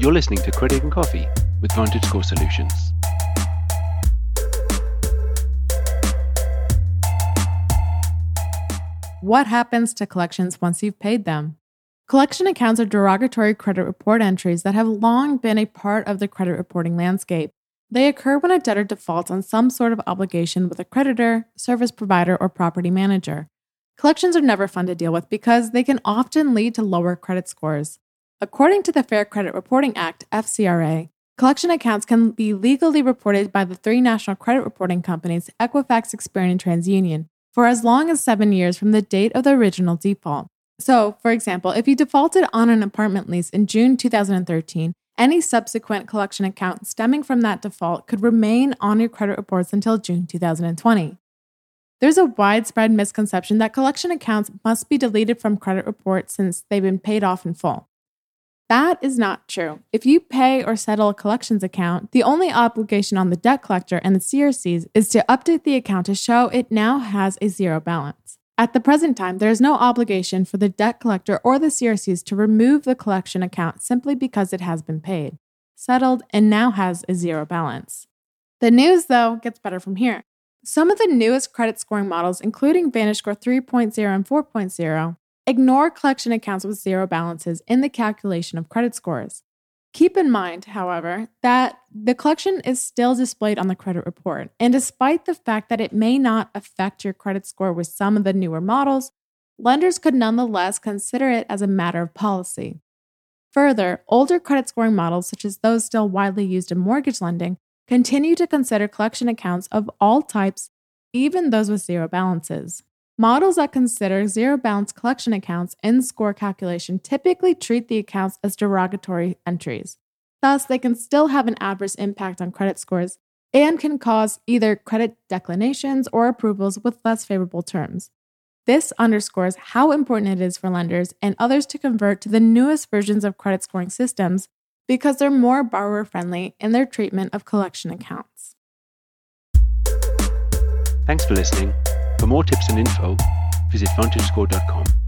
You're listening to Credit and Coffee with VantageScore Solutions. What happens to collections once you've paid them? Collection accounts are derogatory credit report entries that have long been a part of the credit reporting landscape. They occur when a debtor defaults on some sort of obligation with a creditor, service provider, or property manager. Collections are never fun to deal with because they can often lead to lower credit scores. According to the Fair Credit Reporting Act, FCRA, collection accounts can be legally reported by the three national credit reporting companies, Equifax, Experian, and TransUnion, for as long as seven years from the date of the original default. So, for example, if you defaulted on an apartment lease in June 2013, any subsequent collection account stemming from that default could remain on your credit reports until June 2020. There's a widespread misconception that collection accounts must be deleted from credit reports since they've been paid off in full. That is not true. If you pay or settle a collections account, the only obligation on the debt collector and the CRCs is to update the account to show it now has a zero balance. At the present time, there is no obligation for the debt collector or the CRCs to remove the collection account simply because it has been paid, settled, and now has a zero balance. The news, though, gets better from here. Some of the newest credit scoring models, including VantageScore 3.0 and 4.0, Ignore collection accounts with zero balances in the calculation of credit scores. Keep in mind, however, that the collection is still displayed on the credit report, and despite the fact that it may not affect your credit score with some of the newer models, lenders could nonetheless consider it as a matter of policy. Further, older credit scoring models, such as those still widely used in mortgage lending, continue to consider collection accounts of all types, even those with zero balances. Models that consider zero balance collection accounts in score calculation typically treat the accounts as derogatory entries. Thus, they can still have an adverse impact on credit scores and can cause either credit declinations or approvals with less favorable terms. This underscores how important it is for lenders and others to convert to the newest versions of credit scoring systems because they're more borrower friendly in their treatment of collection accounts. Thanks for listening. For more tips and info, visit vantagescore.com.